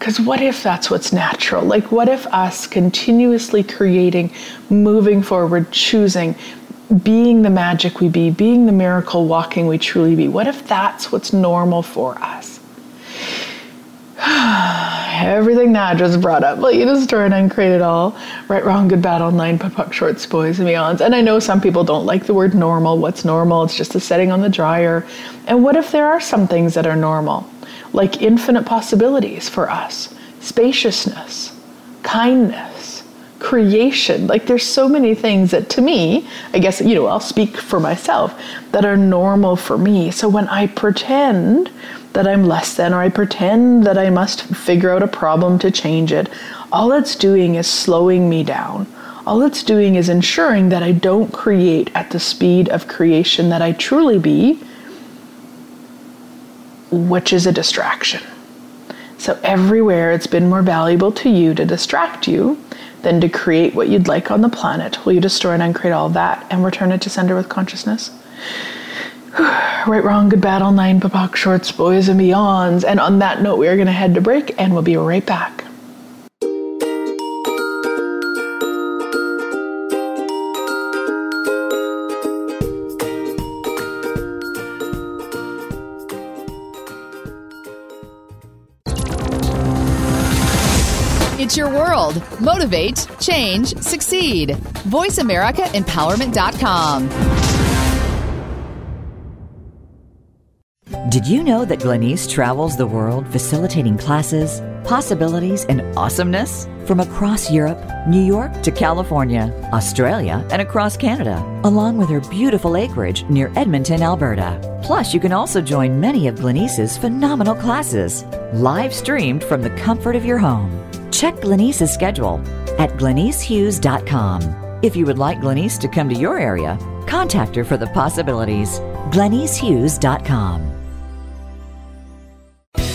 Because what if that's what's natural? Like, what if us continuously creating, moving forward, choosing, being the magic we be, being the miracle walking we truly be, what if that's what's normal for us? *sighs* everything that just brought up. Like you just destroy and uncreate it all. Right, wrong, good, bad, POD POC, shorts, boys, and beyonds. And I know some people don't like the word normal. What's normal? It's just a setting on the dryer. And what if there are some things that are normal? Like infinite possibilities for us, spaciousness, kindness, creation. Like there's so many things that to me, I guess, you know, I'll speak for myself, that are normal for me. So when I pretend that I'm less than, or I pretend that I must figure out a problem to change it, all it's doing is slowing me down. All it's doing is ensuring that I don't create at the speed of creation that I truly be, which is a distraction. So, everywhere it's been more valuable to you to distract you than to create what you'd like on the planet. Will you destroy and uncreate all that and return it to sender with consciousness? *sighs* right, wrong, good, bad, all nine, POC, shorts, boys, and beyonds. And on that note, we are going to head to break and we'll be right back. Motivate, change, succeed. VoiceAmericaEmpowerment.com. Did you know that Glenyce travels the world facilitating classes, possibilities, and awesomeness? From across Europe, New York to California, Australia, and across Canada, along with her beautiful acreage near Edmonton, Alberta. Plus, you can also join many of Glenyce's phenomenal classes, live streamed from the comfort of your home. Check Glenyce's schedule at glenycehughes.com. If you would like Glenyce to come to your area, contact her for the possibilities. glenycehughes.com.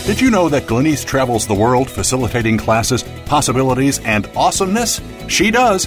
Did you know that Glenyce travels the world facilitating classes, possibilities, and awesomeness? She does.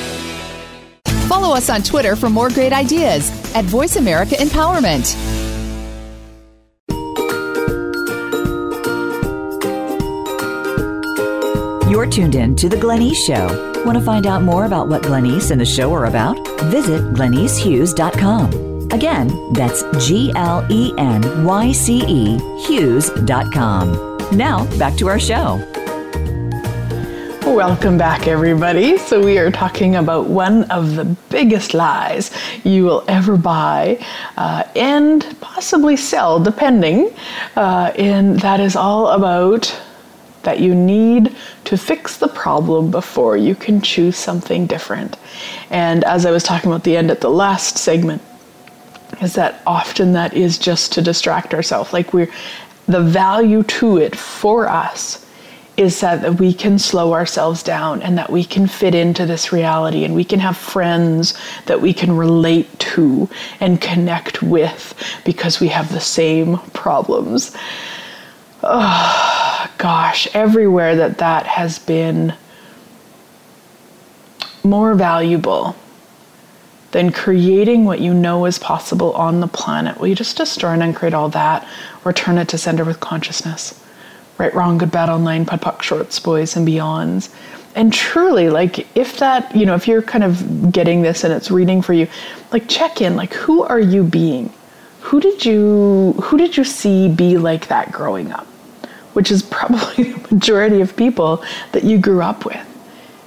Follow us on Twitter for more great ideas at Voice America Empowerment. You're tuned in to The Glenyce Show. Want to find out more about what Glenyce and the show are about? Visit glenycehughes.com. Again, that's G L E N Y C E Hughes.com. Now, back to our show. Welcome back, everybody. So, we are talking about one of the biggest lies you will ever buy uh, and possibly sell, depending. Uh, and that is all about that you need to fix the problem before you can choose something different. And as I was talking about the end at the last segment, is that often that is just to distract ourselves. Like we're the value to it for us is that we can slow ourselves down and that we can fit into this reality and we can have friends that we can relate to and connect with because we have the same problems. Oh, gosh, everywhere that that has been more valuable than creating what you know is possible on the planet. Will you just destroy and uncreate all that or turn it to sender with consciousness? Right, wrong, good, bad, all nine, POD POC, shorts, boys, and beyonds. And truly, like, if that, you know, if you're kind of getting this and it's reading for you, like, check in, like, who are you being? Who did you, who did you see be like that growing up? Which is *laughs* probably the majority of people that you grew up with.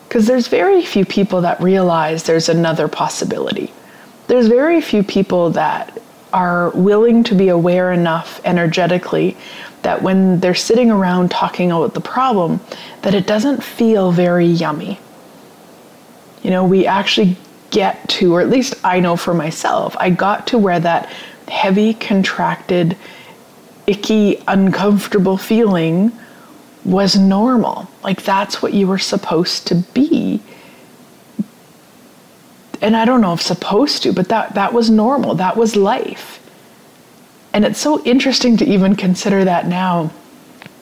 Because there's very few people that realize there's another possibility. There's very few people that are willing to be aware enough energetically that when they're sitting around talking about the problem, that it doesn't feel very yummy. You know, we actually get to, or at least I know for myself, I got to where that heavy, contracted, icky, uncomfortable feeling was normal. Like that's what you were supposed to be. And I don't know if supposed to, but that, that was normal. That was life. And it's so interesting to even consider that now,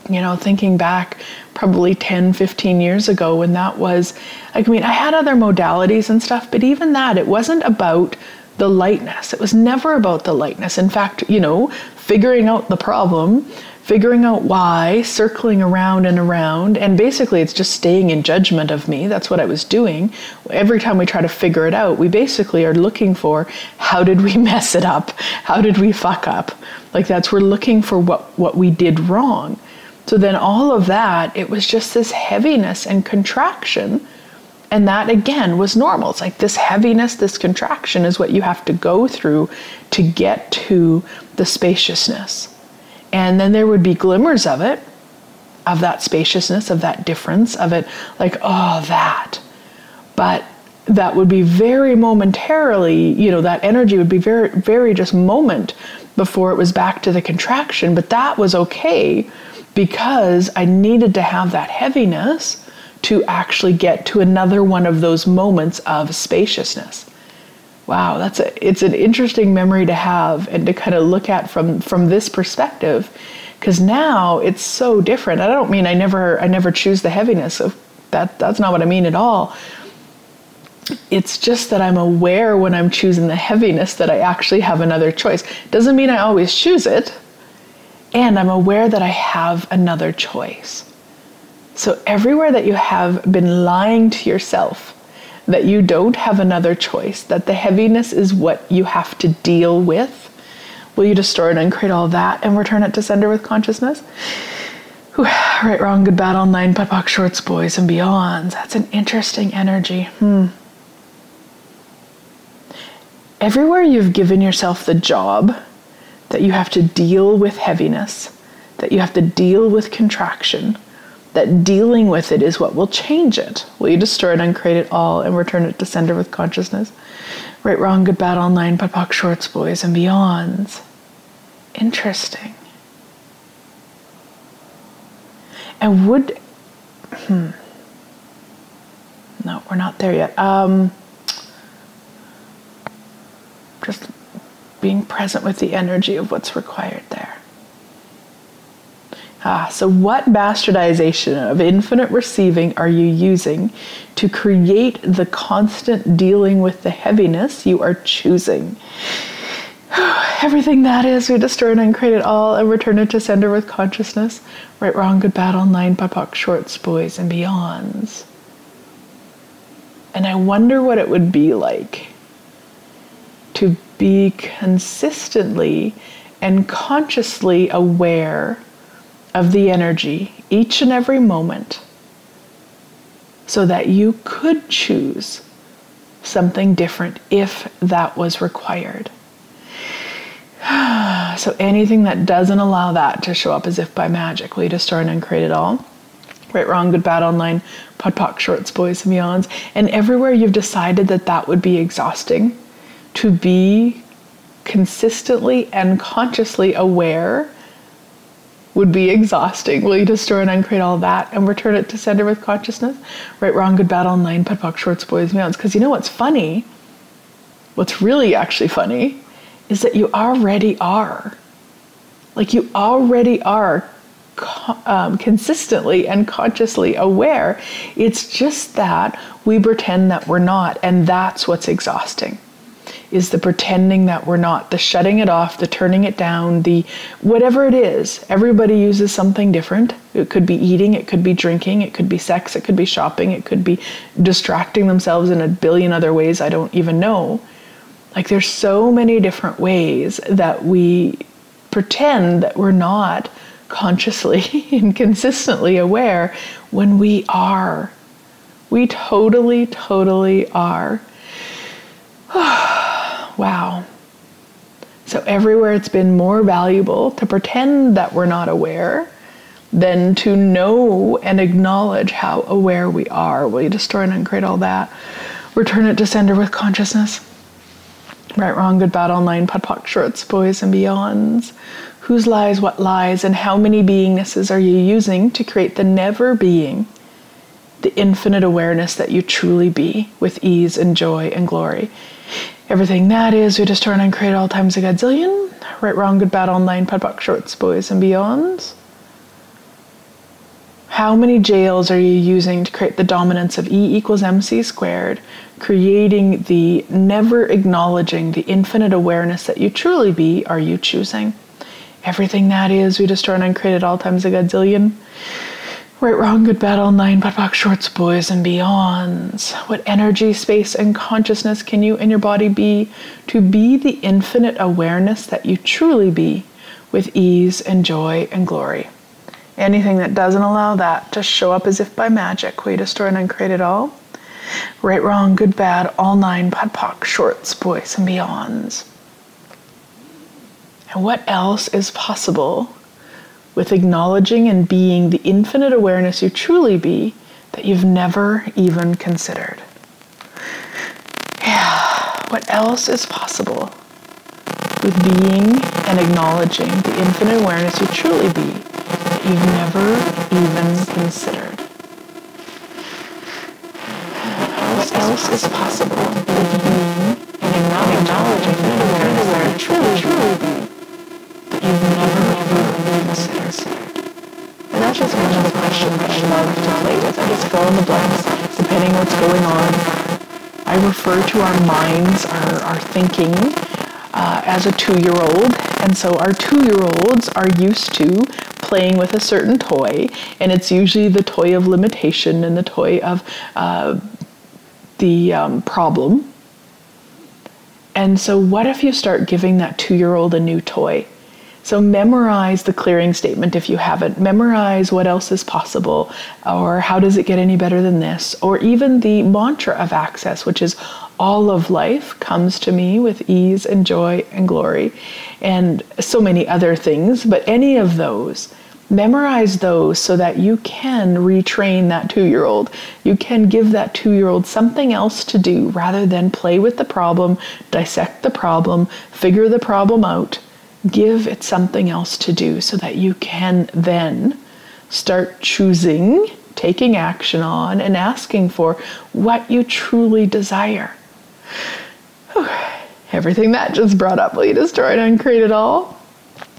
you know, thinking back probably 10, 15 years ago when that was, like, I mean, I had other modalities and stuff, but even that, it wasn't about the lightness. It was never about the lightness. In fact, you know, figuring out the problem figuring out why, circling around and around, and basically it's just staying in judgment of me. That's what I was doing. Every time we try to figure it out, we basically are looking for how did we *laughs* mess it up? How did we fuck up? Like that's we're looking for what what we did wrong. So then all of that, it was just this heaviness and contraction. And that again was normal. It's like this heaviness, this contraction is what you have to go through to get to the spaciousness. And then there would be glimmers of it, of that spaciousness, of that difference, of it like, oh, that. But that would be very momentarily, you know, that energy would be very, very just moment before it was back to the contraction. But that was okay because I needed to have that heaviness to actually get to another one of those moments of spaciousness wow, that's a, it's an interesting memory to have and to kind of look at from from this perspective because now it's so different. I don't mean I never I never choose the heaviness of that that's not what I mean at all. It's just that I'm aware when I'm choosing the heaviness that I actually have another choice. Doesn't mean I always choose it. And I'm aware that I have another choice. So, everywhere that you have been lying to yourself that you don't have another choice, that the heaviness is what you have to deal with, will you destroy and uncreate all that and return it to sender with consciousness? Right, wrong, good, bad, all nine, POD shorts, boys, and beyonds. That's an interesting energy. Hmm. Everywhere you've given yourself the job that you have to deal with heaviness, that you have to deal with contraction, that dealing with it is what will change it. Will you destroy it, uncreate it all, and return it to sender with consciousness? Right, wrong, good, bad, all nine, POD shorts, boys, and beyonds. Interesting. And would, hmm, no, we're not there yet. Um, just being present with the energy of what's required there. Ah, so what bastardization of infinite receiving are you using to create the constant dealing with the heaviness you are choosing? *sighs* Everything that is, we destroy and uncreate it all and return it to sender with consciousness. Right, wrong, good, bad, all nine, BIPOC, shorts, boys, and beyonds. And I wonder what it would be like to be consistently and consciously aware of the energy each and every moment so that you could choose something different if that was required. *sighs* so anything that doesn't allow that to show up as if by magic, will you destroy and uncreate it all? Right, wrong, good, bad, all nine, POD POC, shorts, boys, and beyonds. And everywhere you've decided that that would be exhausting, to be consistently and consciously aware would be exhausting. Will you destroy and uncreate all that and return it to sender with consciousness? Right, wrong, good, bad, all nine, POD POC, shorts, boys, meows. Because you know what's funny? What's really actually funny is that you already are. Like you already are um, consistently and consciously aware. It's just that we pretend that we're not, and that's what's exhausting is the pretending that we're not, the shutting it off, the turning it down, the whatever it is. Everybody uses something different. It could be eating, it could be drinking, it could be sex, it could be shopping, it could be distracting themselves in a billion other ways I don't even know. Like there's so many different ways that we pretend that we're not consciously *laughs* and consistently aware when we are. We totally, totally are. *sighs* wow. So, everywhere it's been more valuable to pretend that we're not aware than to know and acknowledge how aware we are. Will you destroy and uncreate all that? Return it to sender with consciousness. Right, wrong, good, bad, all nine, POD POC, shorts, boys, and beyonds. Whose lies, what lies, and how many beingnesses are you using to create the never being, the infinite awareness that you truly be with ease and joy and glory? Everything that is, we destroy and create all times a godzillion. Right, wrong, good, bad, all nine, POD POC, shorts, boys, and beyonds. How many jails are you using to create the dominance of E equals mc squared, creating the never acknowledging the infinite awareness that you truly be, are you choosing? Everything that is, we destroy and uncreate at all times a godzillion. Right, wrong, good, bad, all nine, POD POC, shorts, boys, and beyonds. What energy, space, and consciousness can you and your body be to be the infinite awareness that you truly be with ease and joy and glory? Anything that doesn't allow that to show up as if by magic, we destroy and uncreate it all. Right, wrong, good, bad, all nine, POD POC, shorts, boys, and beyonds. And what else is possible with acknowledging and being the infinite awareness you truly be that you've never even considered. Yeah, what else is possible with being and acknowledging the infinite awareness you truly be that you've never even considered? What else is possible with being and acknowledging the infinite awareness you truly, truly be and that's just one of the questions that I love to play with. I just fill in the blanks depending what's going on. I refer to our minds, our, our thinking, uh, as a two year old. And so our two year olds are used to playing with a certain toy, and it's usually the toy of limitation and the toy of uh, the um, problem. And so, what if you start giving that two year old a new toy? So, memorize the clearing statement if you haven't. Memorize what else is possible, or how does it get any better than this, or even the mantra of access, which is all of life comes to me with ease and joy and glory, and so many other things. But any of those, memorize those so that you can retrain that two year old. You can give that two year old something else to do rather than play with the problem, dissect the problem, figure the problem out. Give it something else to do so that you can then start choosing, taking action on, and asking for what you truly desire. Everything that just brought up, will you destroy and create it all?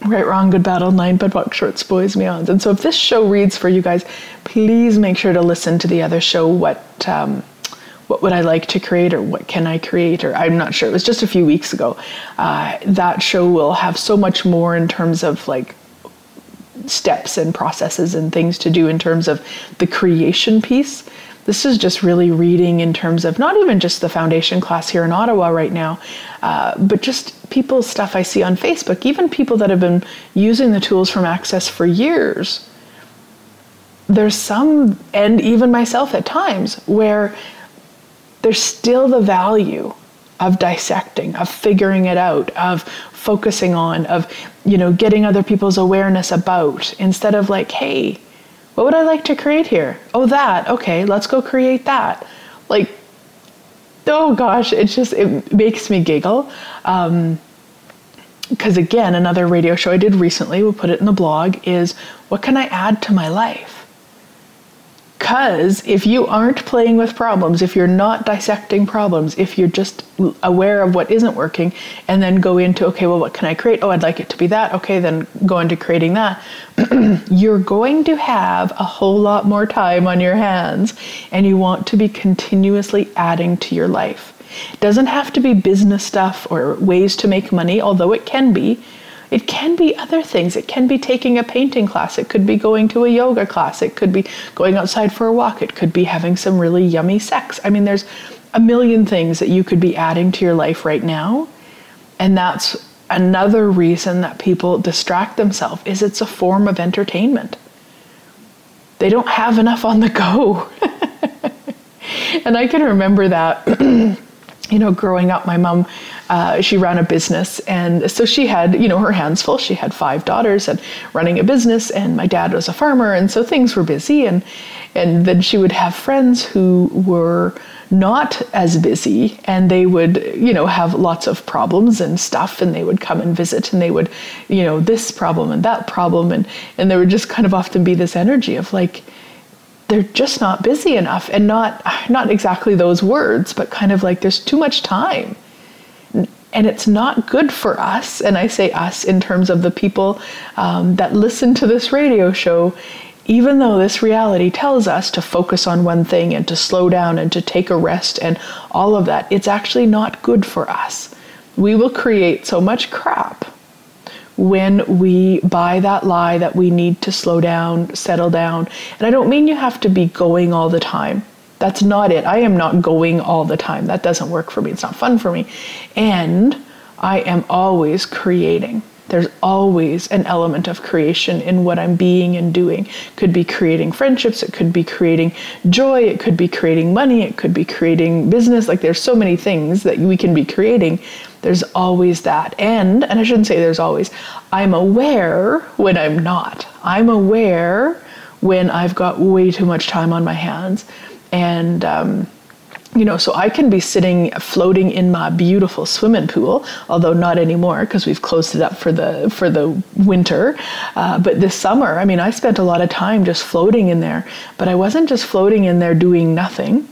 Right, wrong, good, battle, nine, but what shorts, boys, meons. And so, if this show reads for you guys, please make sure to listen to the other show. What um, what would I like to create, or what can I create, or I'm not sure. It was just a few weeks ago. Uh, that show will have so much more in terms of like steps and processes and things to do in terms of the creation piece this is just really reading in terms of not even just the foundation class here in Ottawa right now, uh, but just people's stuff I see on Facebook, even people that have been using the tools from Access for years. There's some, and even myself at times, where there's still the value of dissecting, of figuring it out, of focusing on, of you know getting other people's awareness about, instead of like, hey, what would I like to create here? Oh, that. Okay, let's go create that. Like, oh gosh, it just, it makes me giggle. Um, because again, another radio show I did recently, we'll put it in the blog, is what can I add to my life? Because if you aren't playing with problems, if you're not dissecting problems, if you're just aware of what isn't working, and then go into, okay, well, what can I create? Oh, I'd like it to be that. Okay, then go into creating that. *clears throat* you're going to have a whole lot more time on your hands, and you want to be continuously adding to your life. It doesn't have to be business stuff or ways to make money, although it can be. It can be other things. It can be taking a painting class. It could be going to a yoga class. It could be going outside for a walk. It could be having some really yummy sex. I mean, there's a million things that you could be adding to your life right now. And that's another reason that people distract themselves is it's a form of entertainment. They don't have enough on the go. *laughs* and I can remember that *clears throat* you know, growing up, my mom, uh, she ran a business. And so she had, you know, her hands full. She had five daughters and running a business. And my dad was a farmer. And so things were busy. And, and then she would have friends who were not as busy and they would, you know, have lots of problems and stuff. And they would come and visit and they would, you know, this problem and that problem. And, and there would just kind of often be this energy of like, they're just not busy enough and not not exactly those words but kind of like there's too much time and it's not good for us and i say us in terms of the people um, that listen to this radio show even though this reality tells us to focus on one thing and to slow down and to take a rest and all of that it's actually not good for us we will create so much crap when we buy that lie that we need to slow down, settle down. And I don't mean you have to be going all the time. That's not it. I am not going all the time. That doesn't work for me. It's not fun for me. And I am always creating. There's always an element of creation in what I'm being and doing. Could be creating friendships, it could be creating joy, it could be creating money, it could be creating business. Like there's so many things that we can be creating there's always that. And, and I shouldn't say there's always, I'm aware when I'm not. I'm aware when I've got way too much time on my hands. And, um, you know, so I can be sitting floating in my beautiful swimming pool, although not anymore because we've closed it up for the for the winter. Uh, but this summer, I mean, I spent a lot of time just floating in there. But I wasn't just floating in there doing nothing.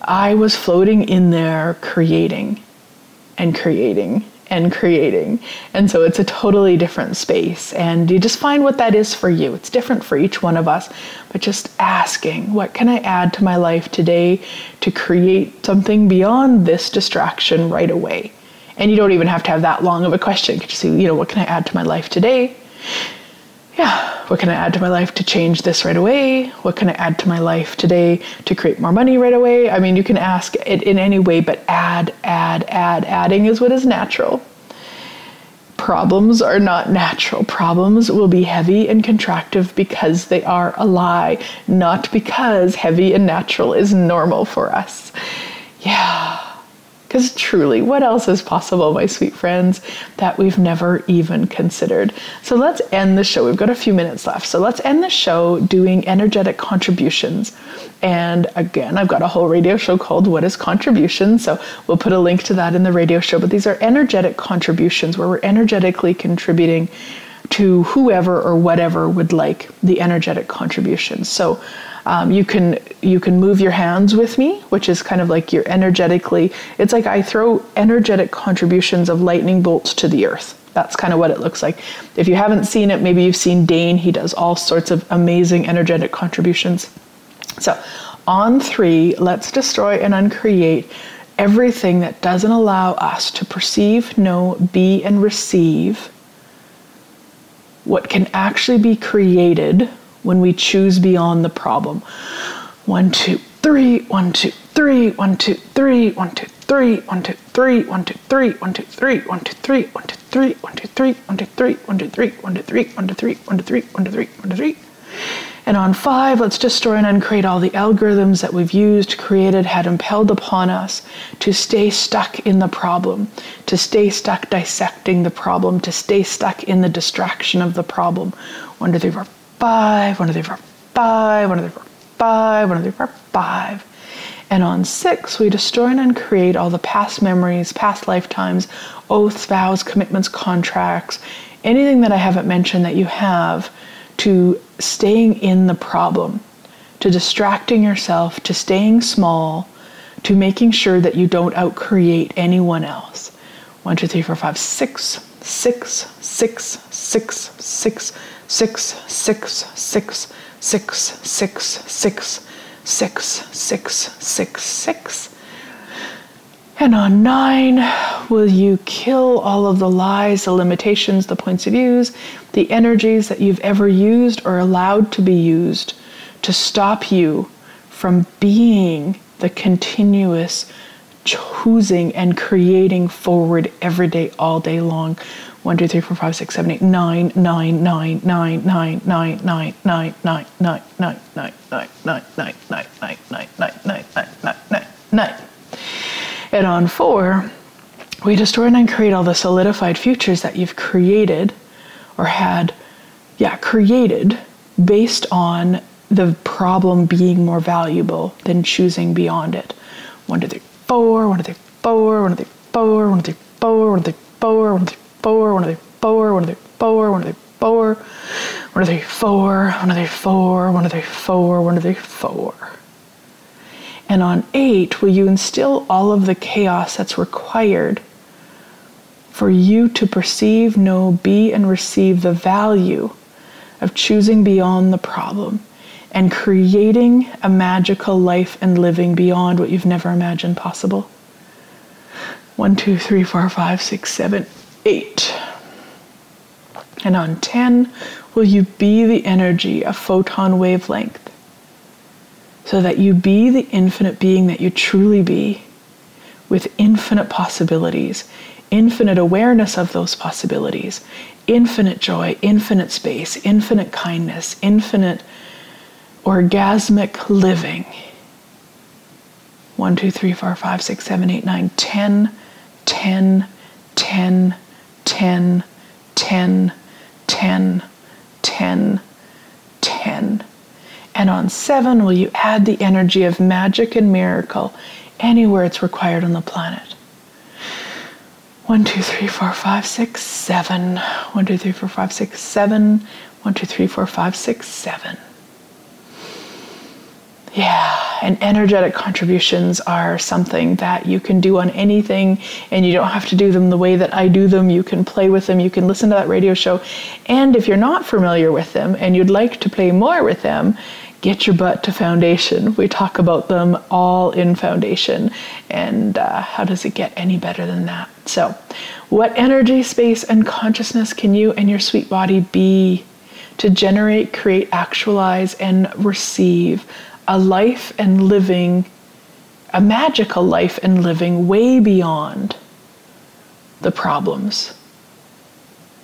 I was floating in there creating and creating and creating. And so it's a totally different space. And you just find what that is for you. It's different for each one of us. But just asking, what can I add to my life today to create something beyond this distraction right away? And you don't even have to have that long of a question. You can just say, you know, what can I add to my life today? Yeah, what can I add to my life to change this right away? What can I add to my life today to create more money right away? I mean, you can ask it in any way, but add, add, add. Adding is what is natural. Problems are not natural. Problems will be heavy and contractive because they are a lie, not because heavy and natural is normal for us. Yeah. Because truly, what else is possible, my sweet friends, that we've never even considered? So let's end the show. We've got a few minutes left. So let's end the show doing energetic contributions. And again, I've got a whole radio show called What is Contribution? So we'll put a link to that in the radio show. But these are energetic contributions where we're energetically contributing to whoever or whatever would like the energetic contributions. So um, you can you can move your hands with me, which is kind of like you're energetically. It's like I throw energetic contributions of lightning bolts to the earth. That's kind of what it looks like. If you haven't seen it, maybe you've seen Dane. He does all sorts of amazing energetic contributions. So, on three, let's destroy and uncreate everything that doesn't allow us to perceive, know, be, and receive what can actually be created when we choose beyond the problem. One, two, three, one, two, three, one, two, three, one, two, three, one, two, three, one, two, three, one, two, three, one, two, three, one, two, three, one, two, three, one, two, three, one, two, three, one, two, three, one, two, three, one, two, three, one, two, three, one, two, three. And on five, let's destroy and uncreate all the algorithms that we've used, created, had impelled upon us to stay stuck in the problem, to stay stuck dissecting the problem, to stay stuck in the distraction of the problem. One, two, three, four, five, one, two, three, four, five, one, two, three, four, five, one, two, three, four, five. And on six, we destroy and uncreate all the past memories, past lifetimes, oaths, vows, commitments, contracts, anything that I haven't mentioned that you have to staying in the problem, to distracting yourself, to staying small, to making sure that you don't outcreate anyone else. One, two, three, four, five, six, six, six, six, six, six, six, six, six, six, six, six, six, six, six. And on nine, will you kill all of the lies, the limitations, the points of views, the energies that you've ever used or allowed to be used to stop you from being the continuous choosing and creating forward every day, all day long 1, 2, And on 4, we destroy and create all the solidified futures that you've created or had, yeah, created based on the problem being more valuable than choosing beyond it. 1, four, one of the four, one of the four, one of the four, one of the four, one of the four, one of the four, one of the four. And on eight, will you instill all of the chaos that's required for you to perceive, know, be, and receive the value of choosing beyond the problem and creating a magical life and living beyond what you've never imagined possible? One, two, three, four, five, six, seven, eight. And on 10, will you be the energy, a photon wavelength, so that you be the infinite being that you truly be, with infinite possibilities, infinite awareness of those possibilities, infinite joy, infinite space, infinite kindness, infinite orgasmic living. 1, 2, 3, 4, 5, 6, 7, 8, 9, 10, 10, 10, 10, 10, 10, 10, 10. And on seven, will you add the energy of magic and miracle anywhere it's required on the planet? One, two, three, four, five, six, seven. One, two, three, four, five, six, seven. One, two, three, four, five, six, seven. Yeah, and energetic contributions are something that you can do on anything, and you don't have to do them the way that I do them. You can play with them, you can listen to that radio show. And if you're not familiar with them and you'd like to play more with them, get your butt to foundation. We talk about them all in foundation. And uh, how does it get any better than that? So, what energy, space, and consciousness can you and your sweet body be to generate, create, actualize, and receive a life and living, a magical life and living way beyond the problems,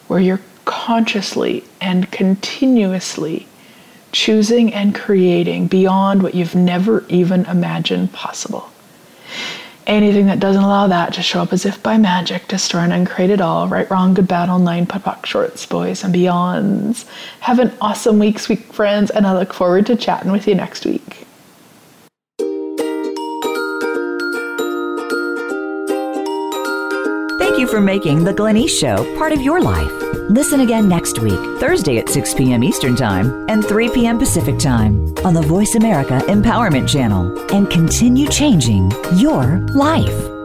where you're consciously and continuously choosing and creating beyond what you've never even imagined possible. Anything that doesn't allow that to show up as if by magic, to destroy and uncreate it all, right, wrong, good, bad, all nine, putt, shorts, boys, and beyonds. Have an awesome week, sweet friends, and I look forward to chatting with you next week. Thank you for making The Glenyce Show part of your life. Listen again next week, Thursday at 6 p.m. Eastern Time and 3 p.m. Pacific Time on the VoiceAmerica Empowerment Channel and continue changing your life.